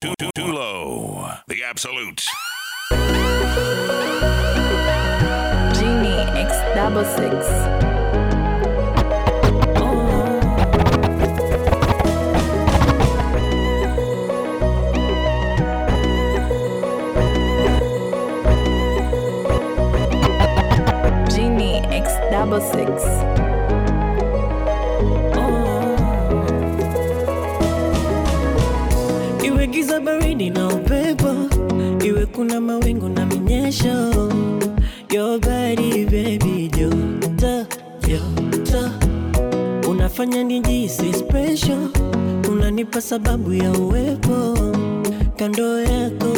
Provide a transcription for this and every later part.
Too, too, too low. The absolute. Genie X double six. Double six. kuna mawingu na minyesho. Your body baby joto joto, unafanya nijisi special, unanipa sababu ya uwepo. Kando yako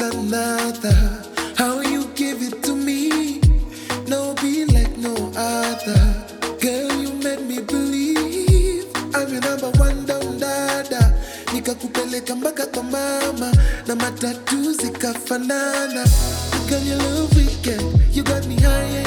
another. How you give it to me? No, be like no other. Girl, you made me believe I'm your number one down dada. Nikakupeleka mpaka kwa mama na matatu zikafanana. Girl, you love weekend. You got me high.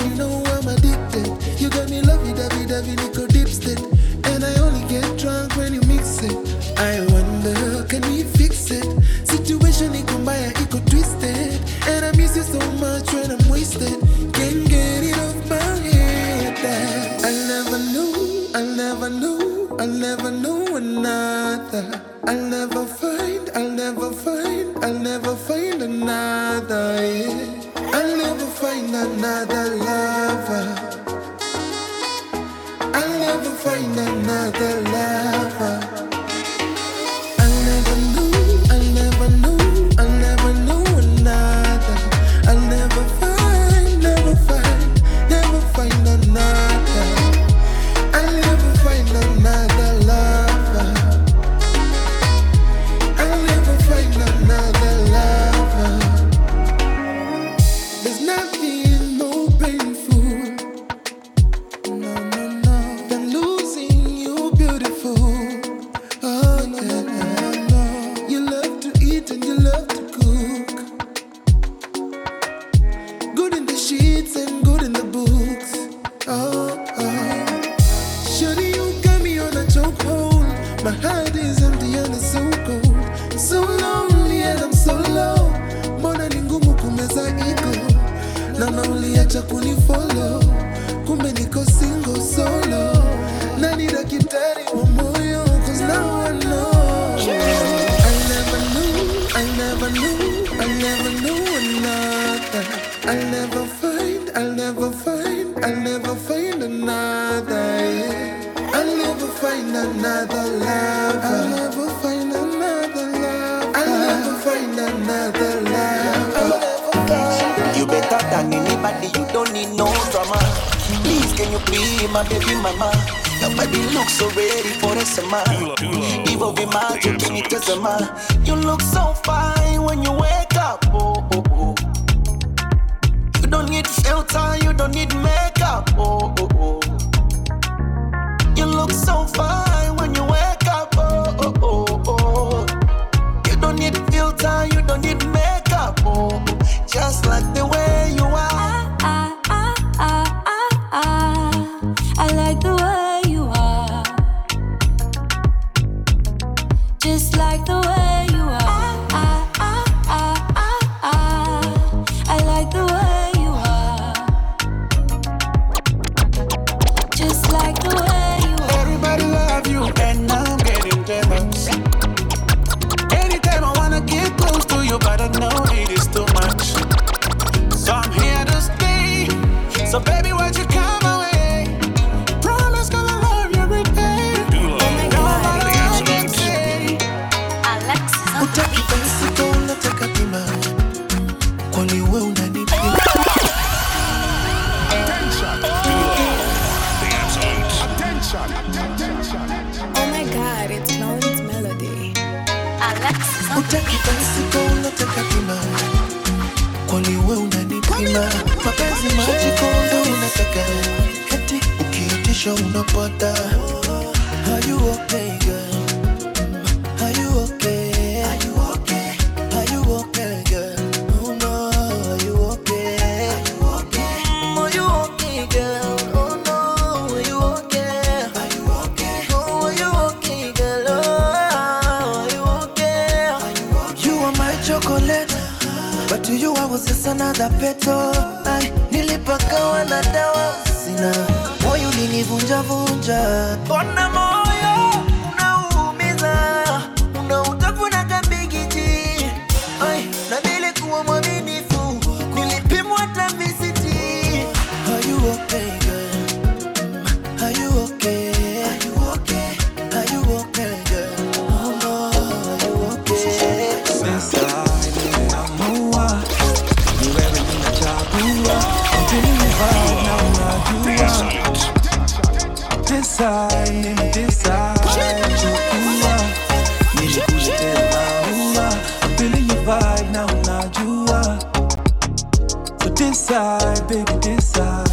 Decide, baby decide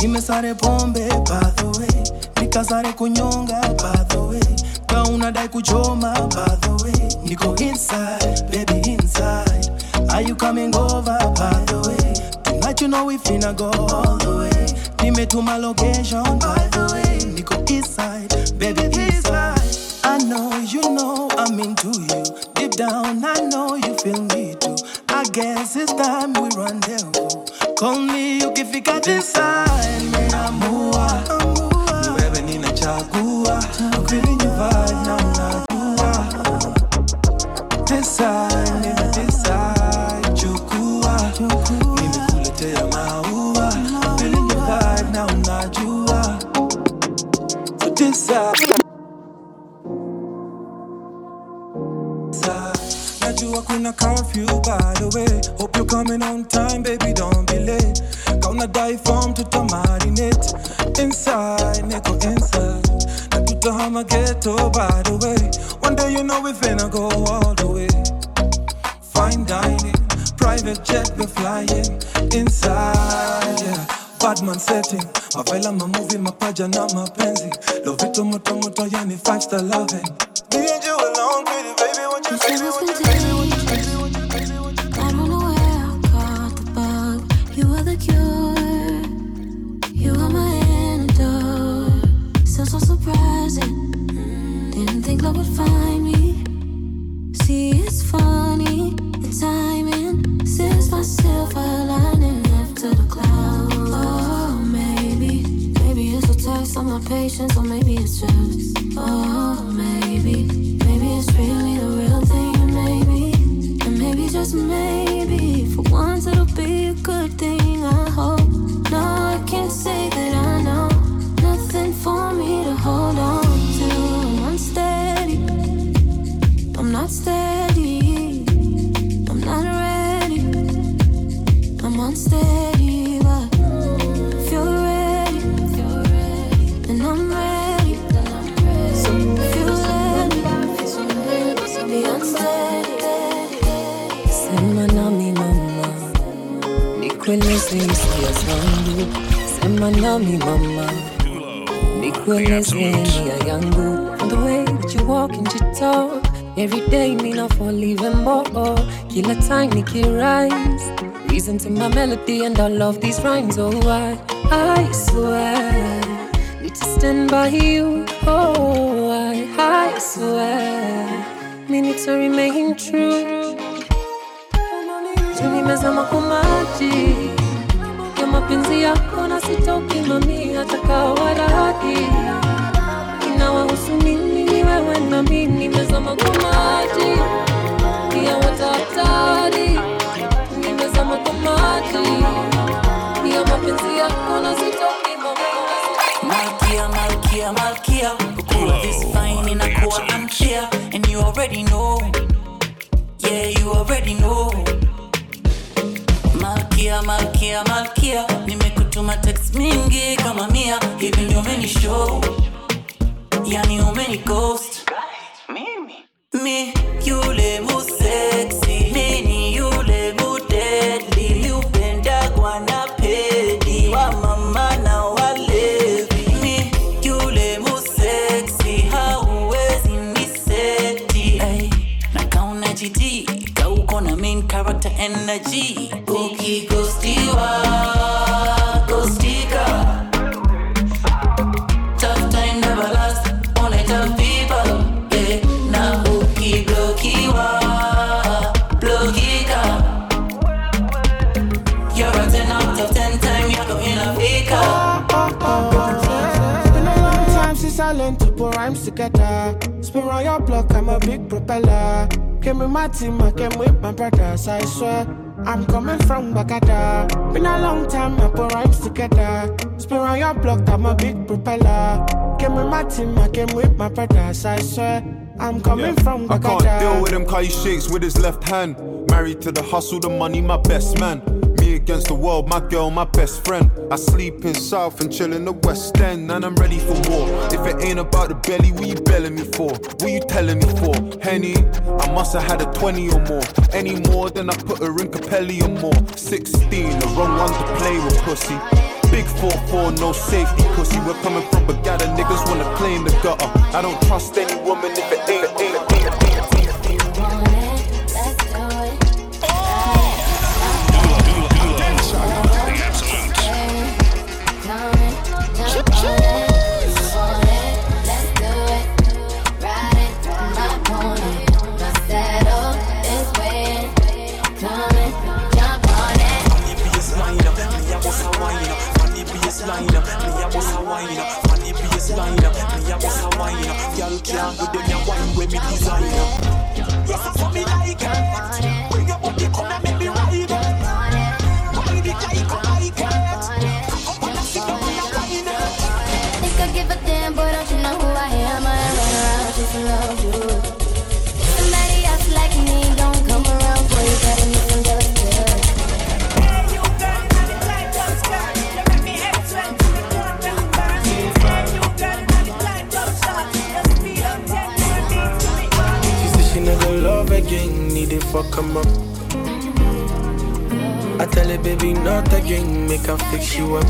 Nimesare pombe by the way. Nikasare kunyonga by the way. Ka unadai kuchoma by the way. Niko inside, baby inside. Are you coming over by the way? Tonight you know we finna go all the way. Nimetuma location by the way. Niko inside, baby inside. I know you know I'm into you. Deep down I know you feel me too. I guess it's time we rendezvous Call me ukifika decide Nimeamua Ni wewe ninachagua. Feeling your vibe na unajua Decide, nime decide Chukua. Nimekuletea maua. Feeling your vibe na unajua So decide Najua kuna curfew by the way. Hope you're coming on time baby don't be late Kauna die form tuta marinate. Inside, niko inside. Na tutahama ghetto by the way. One day you know we finna go all the way. Fine dining, private jet we're flying. Inside, yeah. Badman setting, mavela mamovie mapaja na mapenzi Lovito moto moto yani five star loving maybe, maybe it's a taste of my patience. Or maybe it's just oh maybe. Maybe it's really the real thing. Maybe, and maybe just maybe for once it'll be a good thing. I hope. No, I can't say that I I'm steady. I'm not ready. I'm unsteady, but if you're ready, then I'm ready. So if you let me be unsteady, Sema nami mama, nikueleze Sema nami mama. Nikueleze nia yangu From the way that you walk and you talk Every day me not fall even more. Kila time nikirise Reason to my melody and all of these rhymes Oh I, I swear. Need to stand by you Oh I, I swear. Me need to remain true. Tunimezama kwa maji. Ya mapenzi yako na sitoki mami hata kawa radhi maji ya mapenzi yako na Malkia, Malkia, Malkia. Kukuwa this fine inakuwa unclear. And you already know. Yeah, you already know. Malkia, Malkia, Malkia. Nimekutuma text mingi kama mia. Hivi ndio umeni show. Yani umeni ghost. Mi yule mu sexy. Big propeller. Came with my team, I came with my brothers, I swear. I'm coming from Bagada. Been a long time, I put rhymes together. Spin on your block, I'm a big propeller. Came with my team, I came with my brothers, I swear. I'm coming from I Bagada. can't deal with him cause he shakes with his left hand. Married to the hustle, the money, my best man. Against the world, my girl, my best friend. I sleep in South and chill in the West End, and I'm ready for war. If it ain't about the belly, what you belling me for? What you telling me for? Henny, I must have had a 20 or more. Any more than I put her in Capelli or more. 16, the wrong one to play with pussy. Big 4-4, no safety pussy. We're coming from Bagada, niggas wanna claim the gutter. I don't trust any woman if it ain't, ain't, ain't, ain't, ain't, Think fuck him up. I tell her, baby, not again, make her fix you up.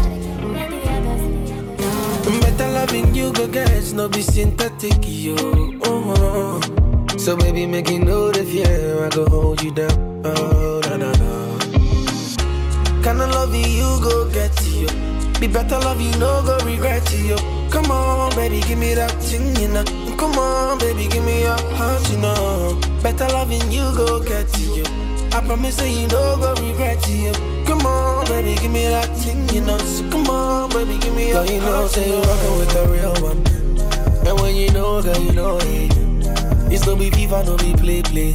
Better loving you, go guys, no be synthetic, yo. Oh, So, baby, make you know the fear, I go hold you down. Oh, na na na. Kinda loving you, go get you. Be better love you, no go regret you. Come on, baby, give me that thing, you know. Come on, baby, give me your heart, you know. Better loving you, go get to you. I promise that you no go regret you. Come on, baby, give me that thing, you know. So come on, baby, give me your Girl, you know, say you you know. rockin' with the real one. And when you know, girl, you know it. It's no be FIFA, no be play play.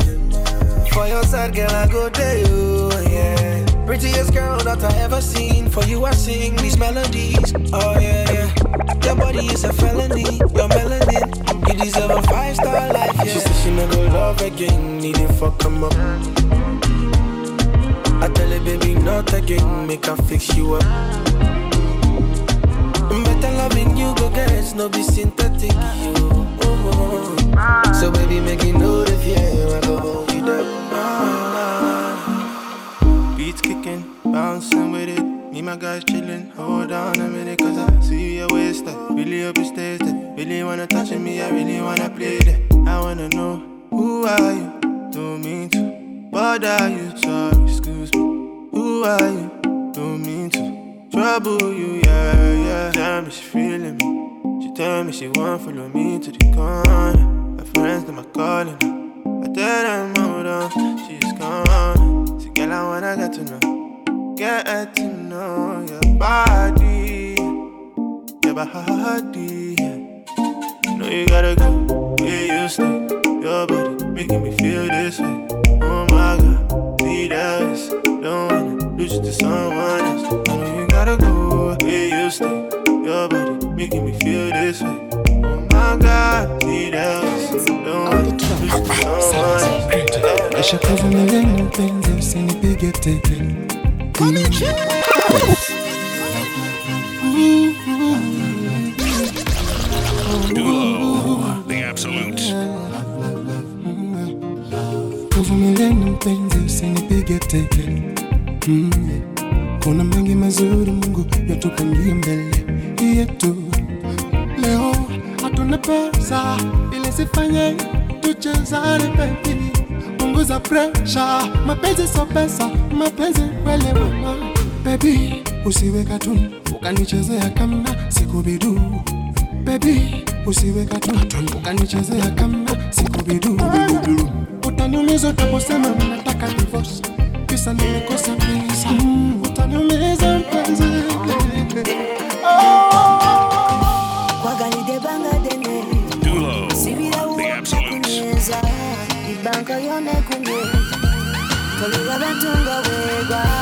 For your side, girl, I go there, you, yeah. Prettiest girl that I ever seen. For you, I sing these melodies. Oh yeah, yeah. Your body is a felony. Your melanin, deserve a five star life. Yeah. She said she never love again, need to fuck him up. I tell her, baby, not again, make her fix you up. Better loving you, go get it, no be synthetic, you. Oh, oh. So, baby, make you know the fear, I go yone kunye wega niboli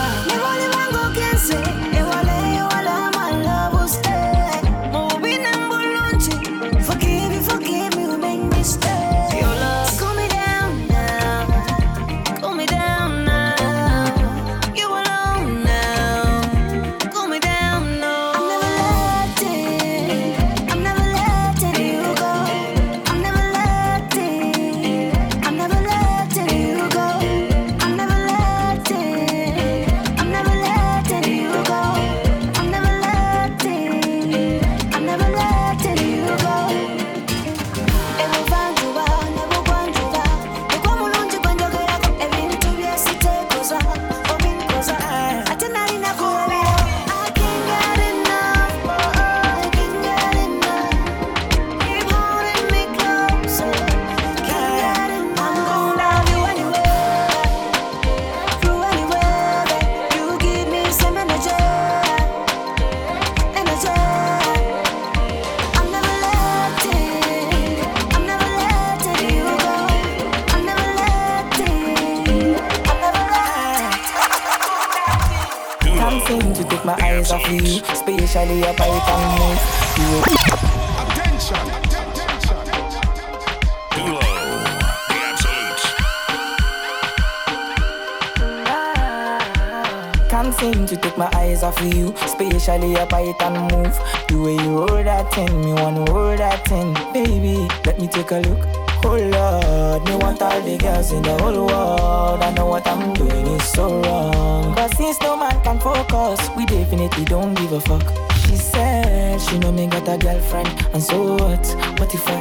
want all the girls in the whole world. I know what I'm doing is so wrong. But since no man can focus, we definitely don't give a fuck. She said she know me got a girlfriend, and so what? What if I?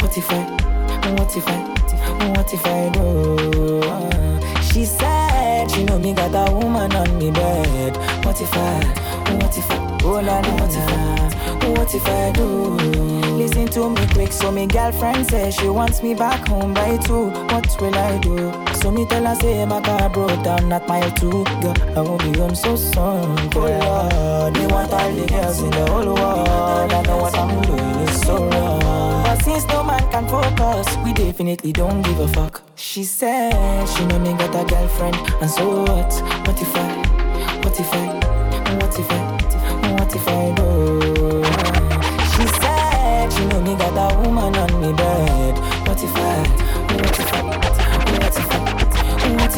What if I? What if I? What if I do? She said she know me got a woman on me bed. What if I? What if I? Oh la la, what if I? What if I do? Listen to me quick, so me girlfriend says she wants me back home by two. What will I do? So me tell her say my car broke down at mile two. Girl, I won't be home so soon. Oh Lord, me want all the girls in the whole world. I know what I'm doing is so wrong. But since no man can focus, we definitely don't give a fuck. She said she know me got a girlfriend, and so what? What if I? What if I? What if I? What if I do? She said she know me got a woman on me bed. What if I? What if I? What if I?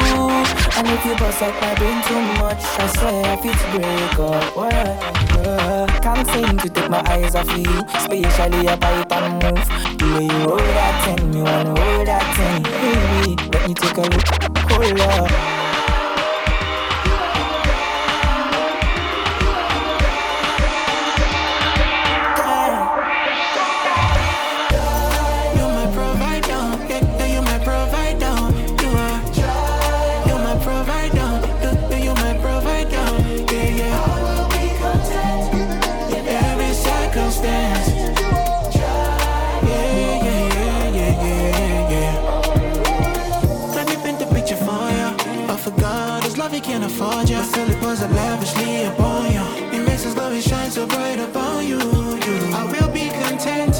too. And if you bust up I brain too much, I swear if it's break up. Well, uh, can't seem to take my eyes off you, especially a pipe and move. The way you hold that thing, you wanna hold that thing, baby. Let me take a look, hold up. richly upon you. It makes us love shine so bright upon you. you. I will be content.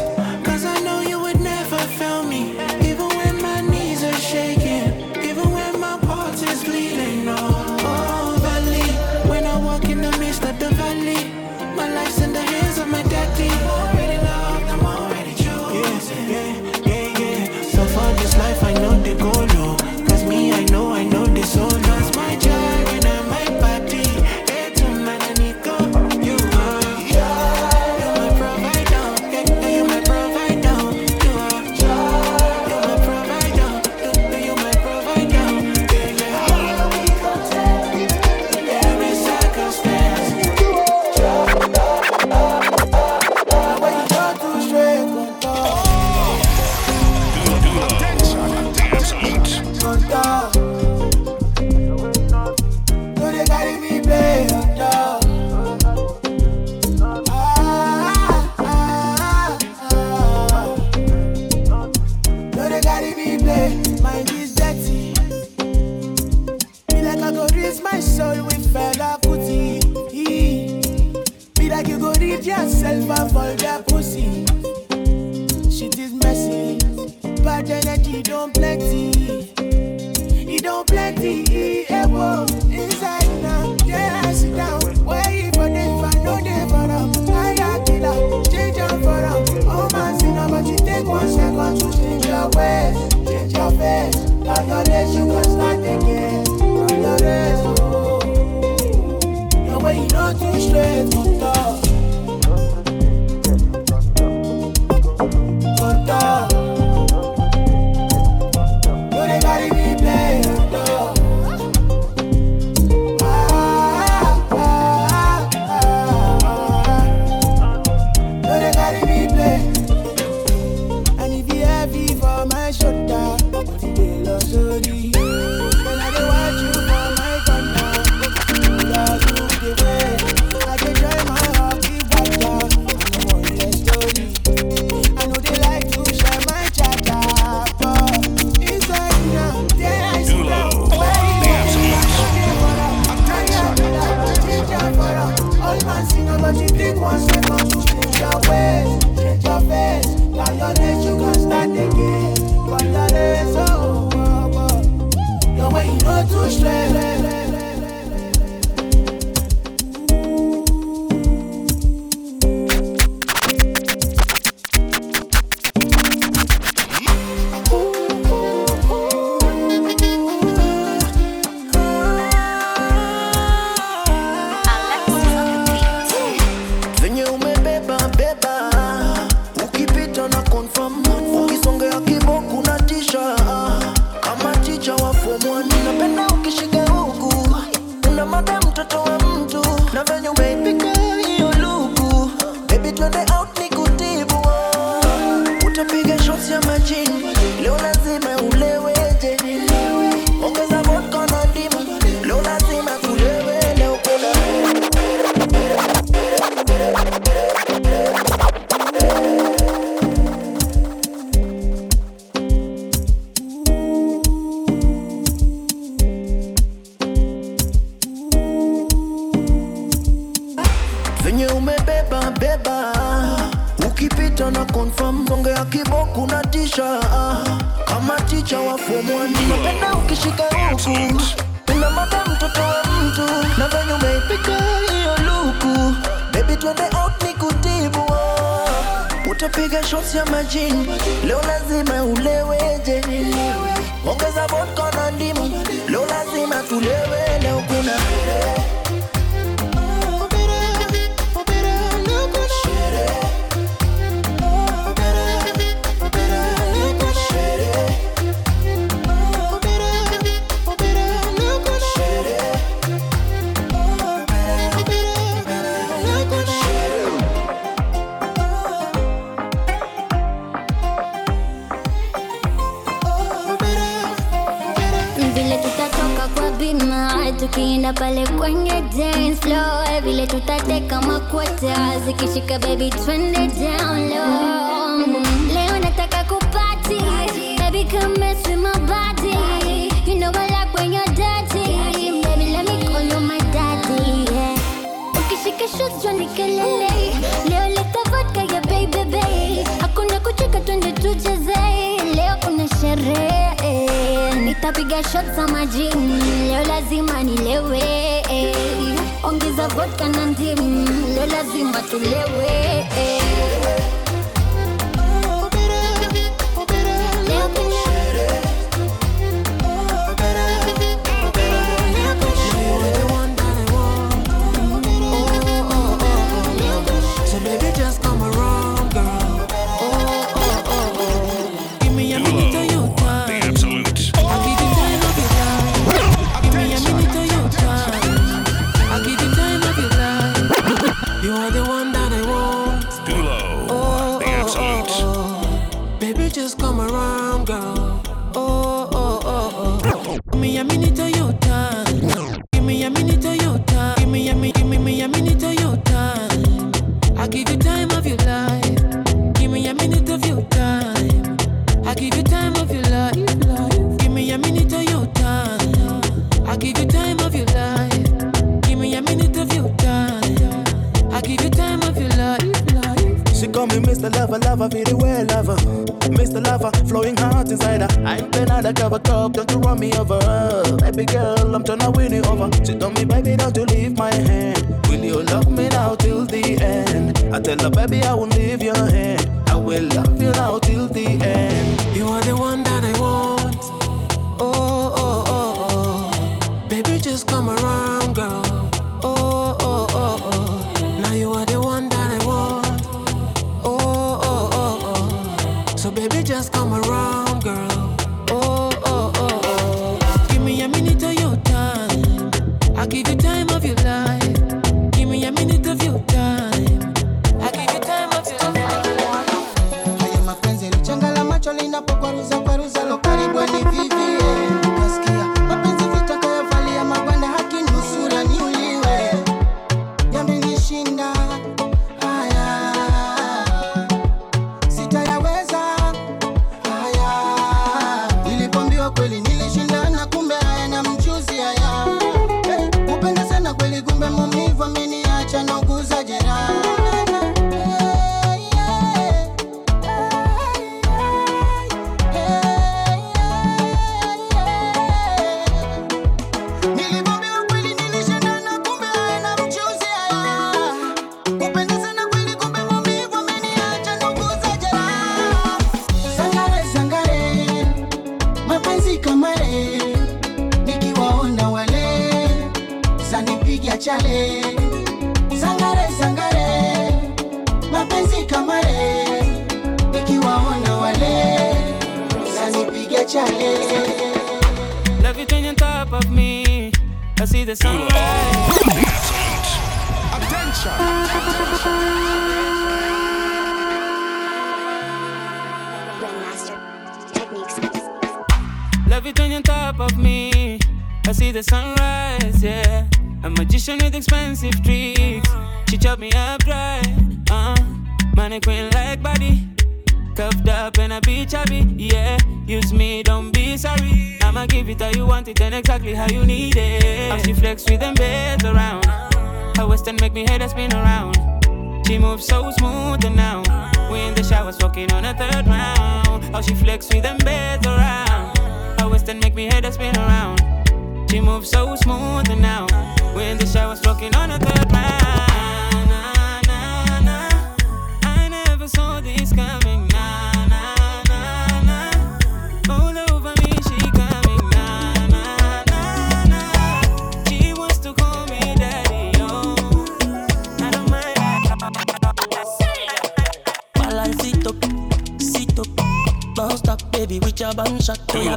shot. Cool, cool.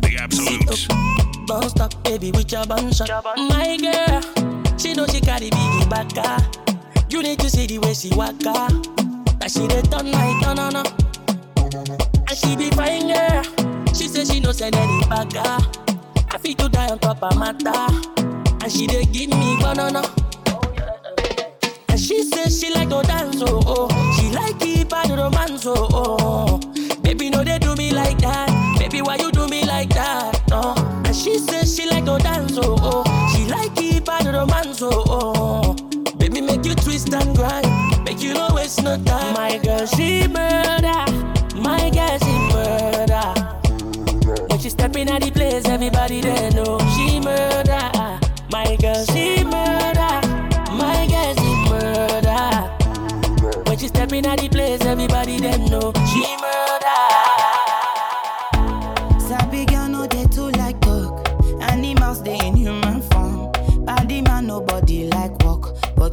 The absolute. don't stop, baby, with your bum shot. My girl, she know she carry big baka. You need to see the way she waka. That she dey turn my turn on up. And she be fine girl. She say she no send any baka. I feel to die on top of matter. And she dey give me banana. And she say she like to dance, oh, oh. She like keep her romance, oh, oh like that? Baby, why you do me like that? No. And she says she like to dance, oh, oh. She like it by the romance, oh, oh. Baby, make you twist and grind. Make you no waste no time. My girl, she murder. My girl, she murder. When she step in at the place, everybody they know. She murder. My girl, she murder. My girl, she murder. When she step in at the place, everybody they know.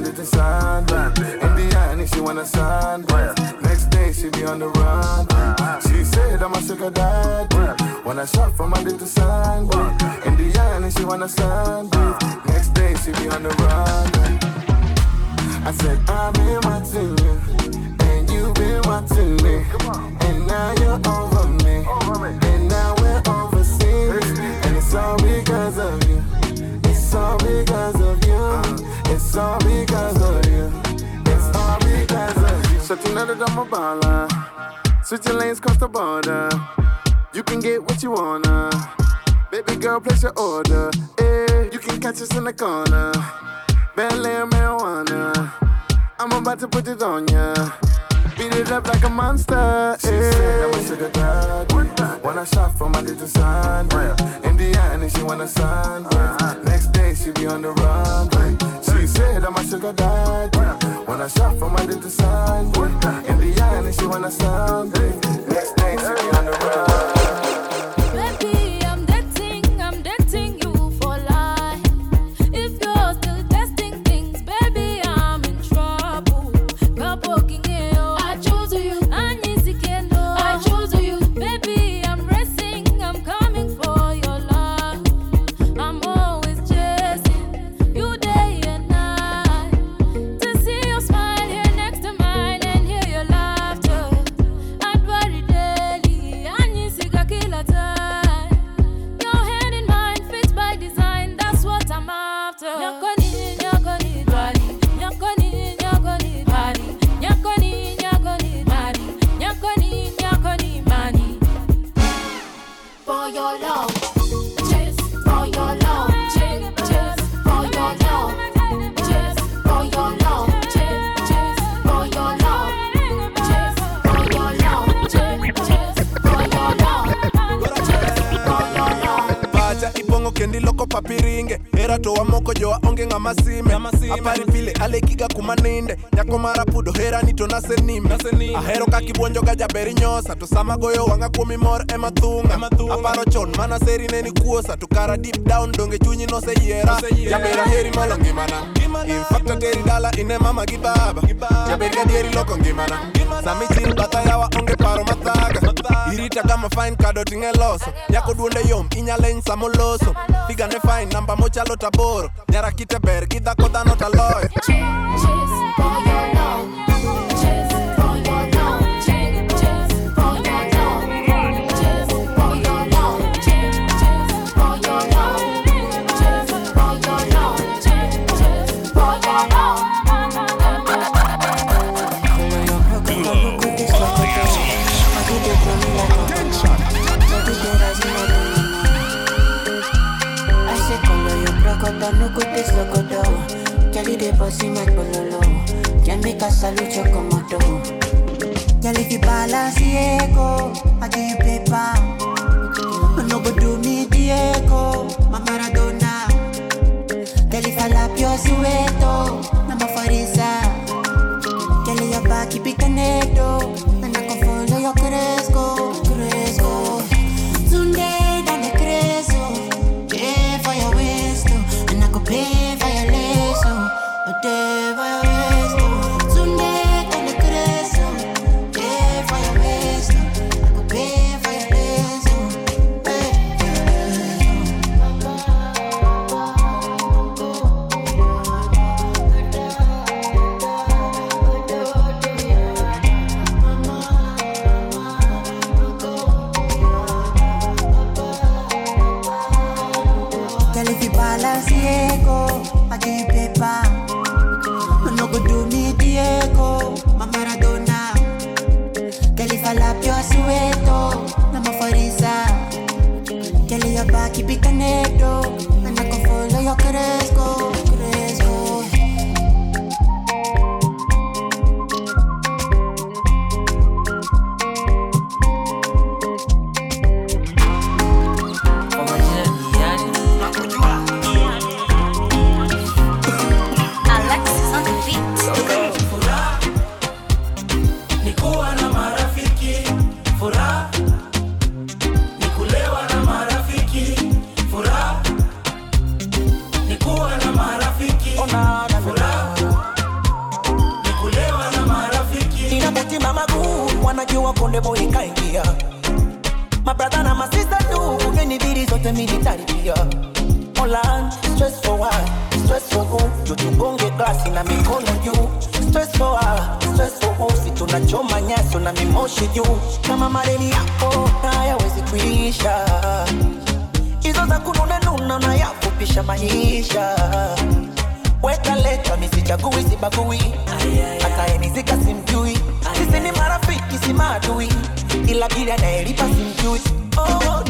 My little son, in the end, she want a son. Next day she be on the run. She said I'm a sugar daddy. When I shop for my little son, in the end, she want a son. Next day she be on the run. I said I've been watching you, and you've been watching me, and now you're over me, and now we're overseas, and it's all because of you. It's all because of you. It's all because of you. It's all because of you. Shut another dumb baller. Switching lanes cross the border. You can get what you wanna. Baby girl, place your order. Eh, you can catch us in the corner. Bel Air marijuana. I'm about to put it on ya. Beat it up like a monster. She said I'm a sugar dad. When I shot for my little son. In the end, she want a son. Next day she be on the run. Said I'm a sugar dad. When I shot for my little son. In the end, she want a son. Next day she be on the run. Your love, just for your love, just, for your love, just for your love, just, for your love, just for your love, just, for your love, just for your love. pacha ipongo kendi loko papiringe hera to wamoko jowa onge ng'ama sime apari pile alekiga kuma ninde nyako mara pudo hera ni to nase nime ahero kakibuonjo ga jaberi nyosa to sama goyo wang'a kuomi mor ema thung'a aparo chon mana seri ne ni kuosa. To kara deep down donge chunyi noseyiera jaber aheri malo ngimana. Infakta teri dala ine mama gi baba jaber gadieri loko ngimana. Sami chil batha yawa onge paro mathaga irita kama fine kado ting'e loso nyako duonde yom inyaleny samoloso figane fine namba mochalo taboro nyara kite ber dhano taloyo No though. Girl, they bossy my bololo. Can make a salute your komodo. Girl, if you balance Diego, I give you paper. No do me Diego, my Maradona. Girl, if I lap your sueto, I'm a farisa. Girl, your back keep it connected, and I can follow your cresco, Ila bila anayelipa simjui. Oh, ni furaha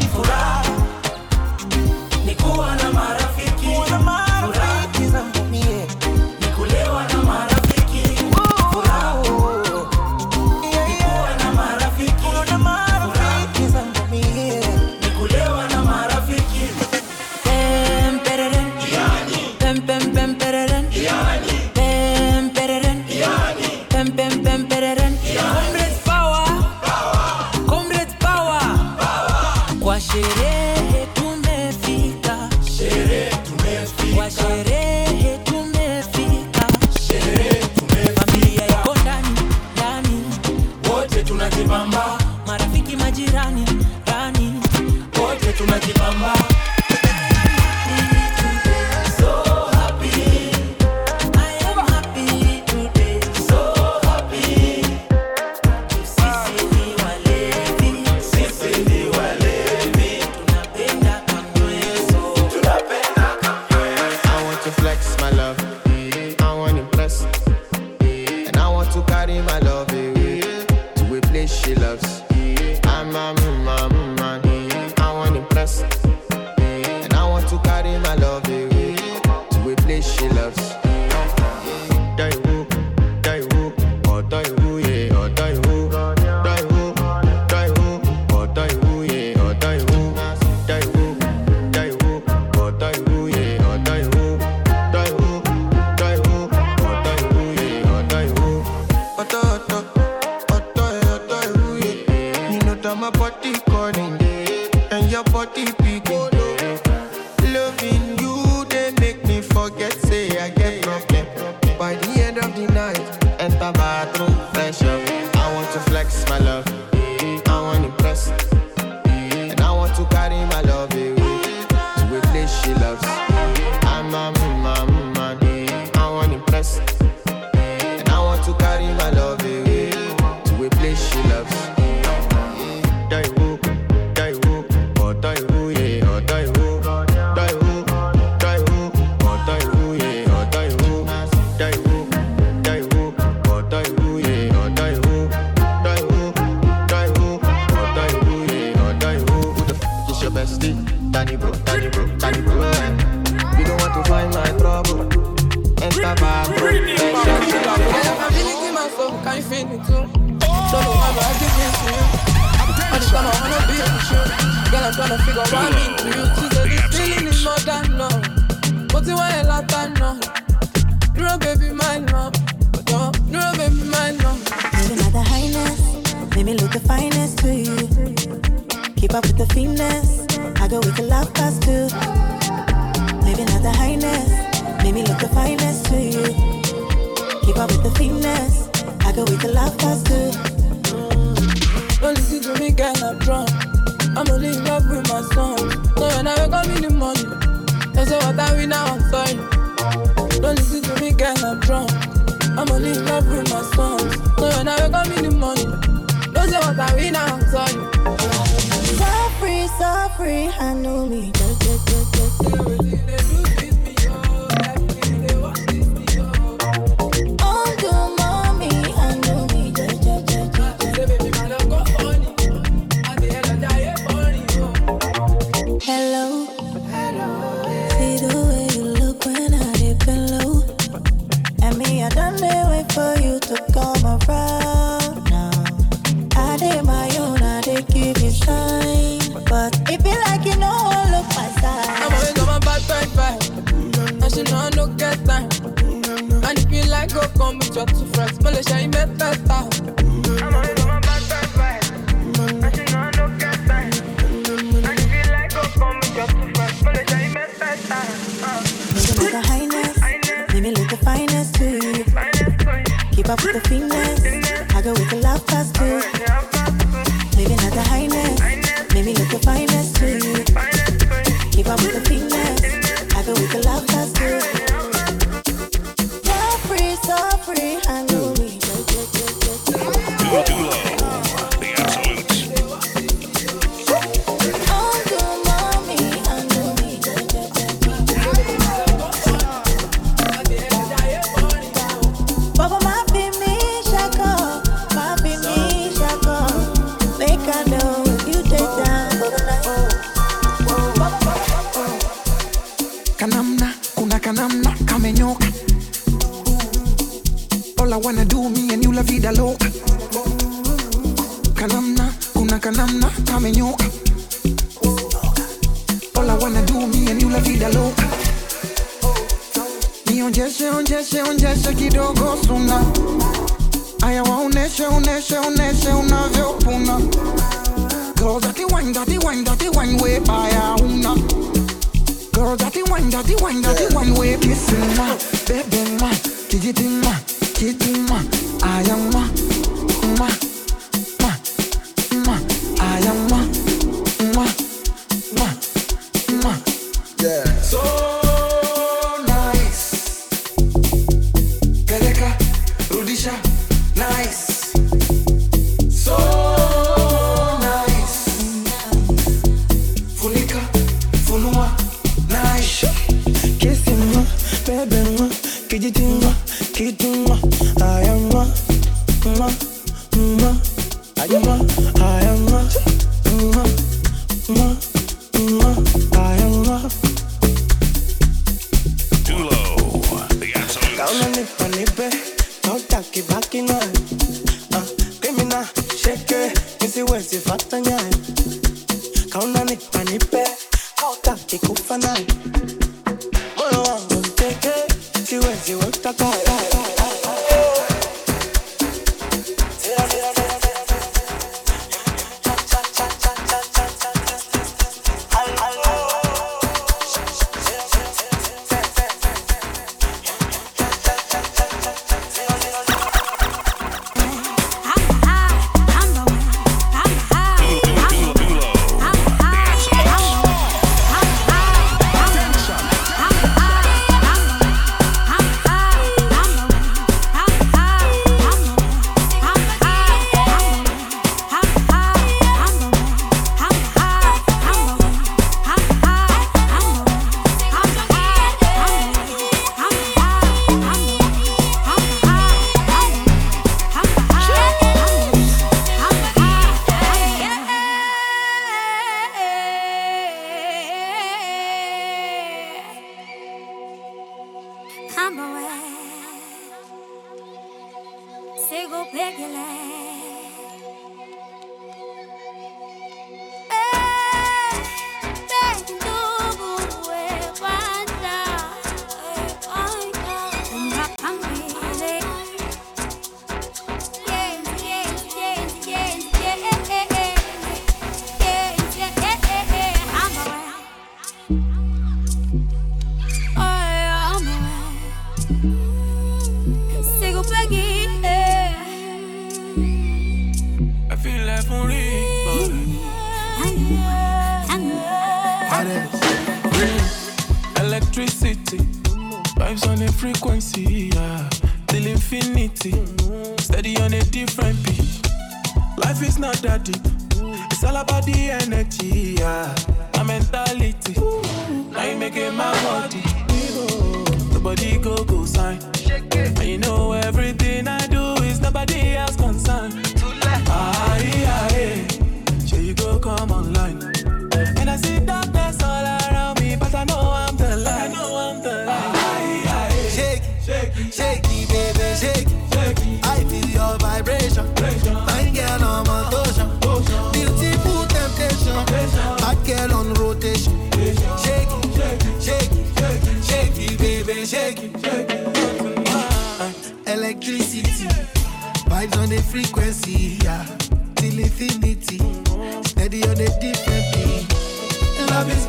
Girl, that the wine, that the wine, that the wine way kissing ma, baby ma, kicking ma, kicking ma, I am ma, ma.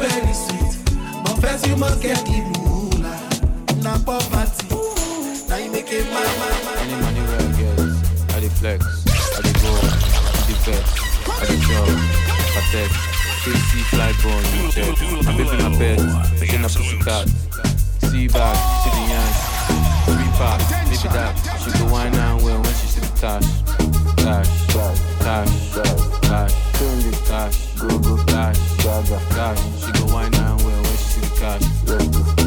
Very sweet, but first you must get the ruler. Na poverty. Now you make it man man man. any money where i get i dey flex i dey go i dey vex i dey chop patek crazy fly born you check. I'm living baby na pet say na pussy cat see back see the yansh three pack maybe that. She go wine and well when she see the tash. Tash, tash, tash, tash, tash, go go tash. Gaga. Cash, she go wine now, well when she got cash. Let's go.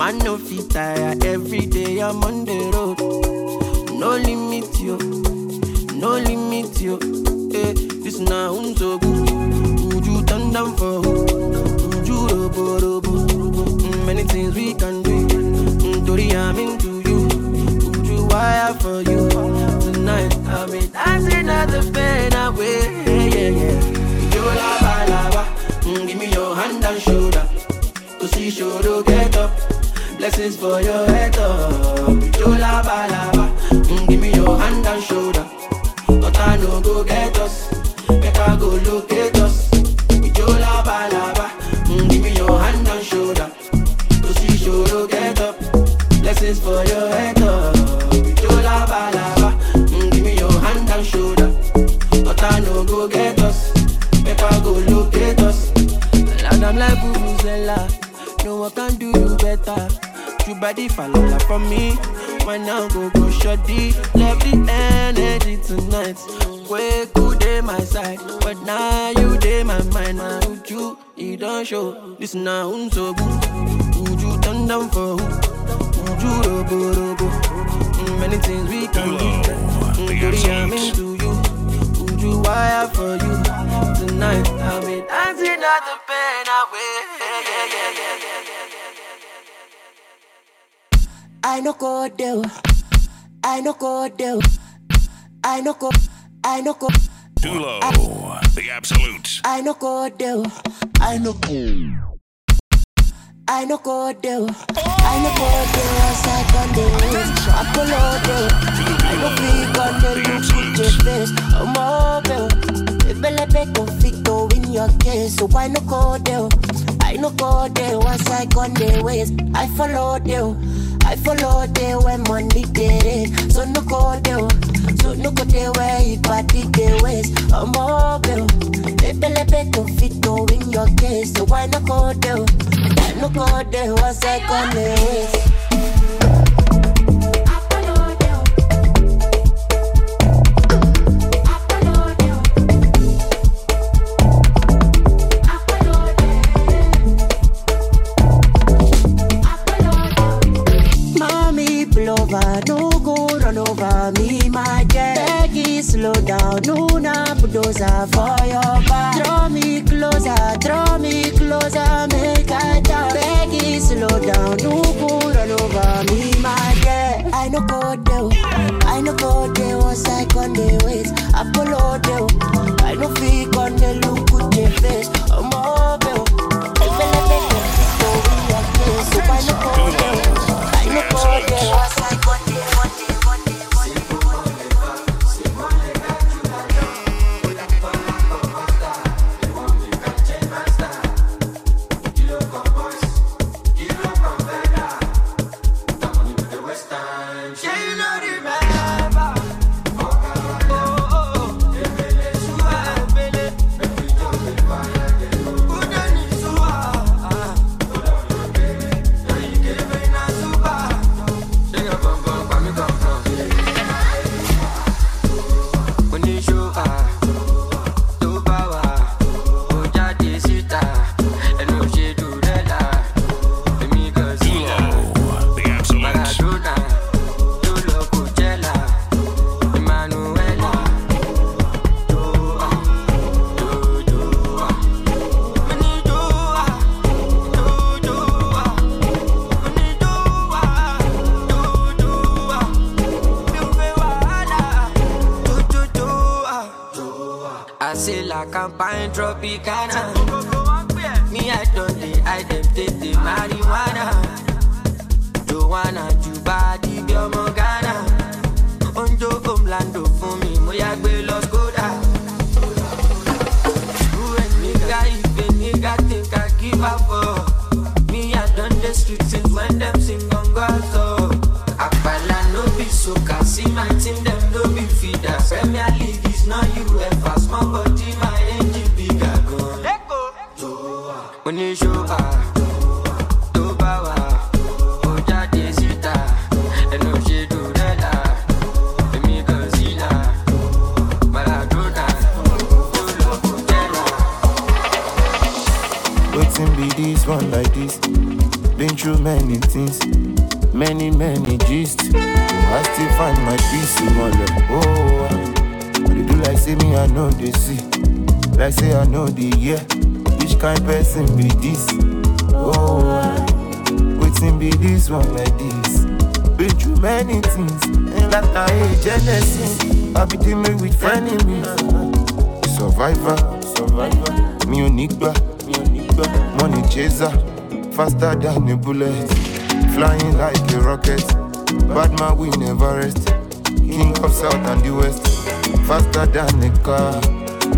Man no fit tire every day I'm on the road. No limit you, no limit you. Eh, this now unso good. You turn down for? Would you robo robo? Mm, Many things we can do. Mm, Tori, I'm into you. Would you wire for you? Tonight I'll be dancing at the pain away. Yeah, yeah. You lava lava. Give me your hand and shoulder. To see shoulder get. Blessings for your head up. You lava lava. Mm, give me your hand and shoulder. But I no go get us. Make I go locate. Body fall from me. Why now go go shoddy? Love the energy tonight. Way cool day my side, but now you day my mind. Now would you, you don't show. This now unso good. Would you turn down for who? Would you robo robo? Mm, Many things we can do. Mm, I'm into you. Would you wire for you? Tonight I'll be dancing at the pain away. Yeah, yeah, yeah, I no go there. I no go there. I no go. I no go. Dulo, the absolute. I no go there. I no go. I no go there. I no go there. Outside on the. I pull out there. I no feel on the look with your face. I'm over. Ebelebe conflicto in your case. So I no go there. I no go there. Once I on the ways. I follow there. I follow there when money get it. So no go there. Oh. So no go there where it party the ways. I'm over. Ebelebe conflicto in your case. So I no go there. Oh? I no go there. Once I on the eh? I con the ways. I follow there, I no feel on the look campagne faster than a bullet. Flying like a rocket. Bad man, we never rest. King of South and the West. Faster than a car.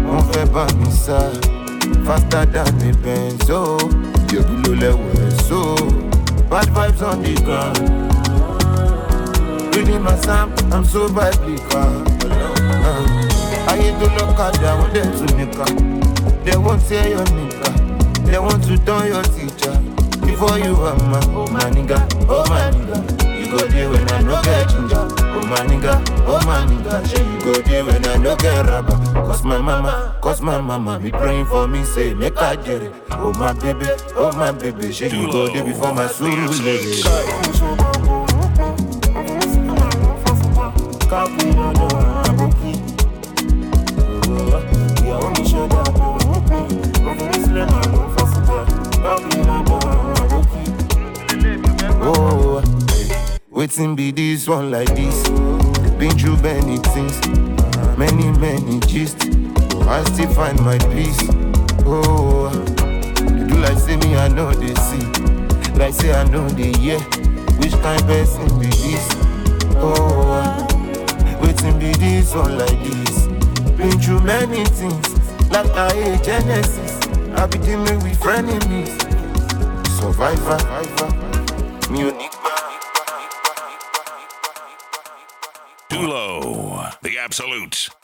Wọ́n fẹ́ bá. Faster than a Benz. Oh, yẹ̀bù ló lẹ́wọ̀ so. Bad vibes on the ground. Reading my psalm, I'm so biblical. Ayé tó lọ́kadà, wọ́n dẹ̀ tún nìkan. They won't say your nigga. They want to turn your teacher. Before you are my, oh my nigga, oh my nigga. You go there when I no get ginger. Oh my nigga, oh my nigga. Shey you go there when I no get rubber. Cause my mama, cause my mama be praying for me, say make I get it. Oh my baby, oh my baby. Shey you go there before my suru lady. Oh, waiting be this one like this. Been through many things, many, many gist. I still find my peace. Oh, they do like say me, I know they see. Like say I know they hear. Which kind person be this? Oh, waiting be this one like this. Been through many things, like I hate Genesis. I be dealing with frenemies. Survivor, me absolute.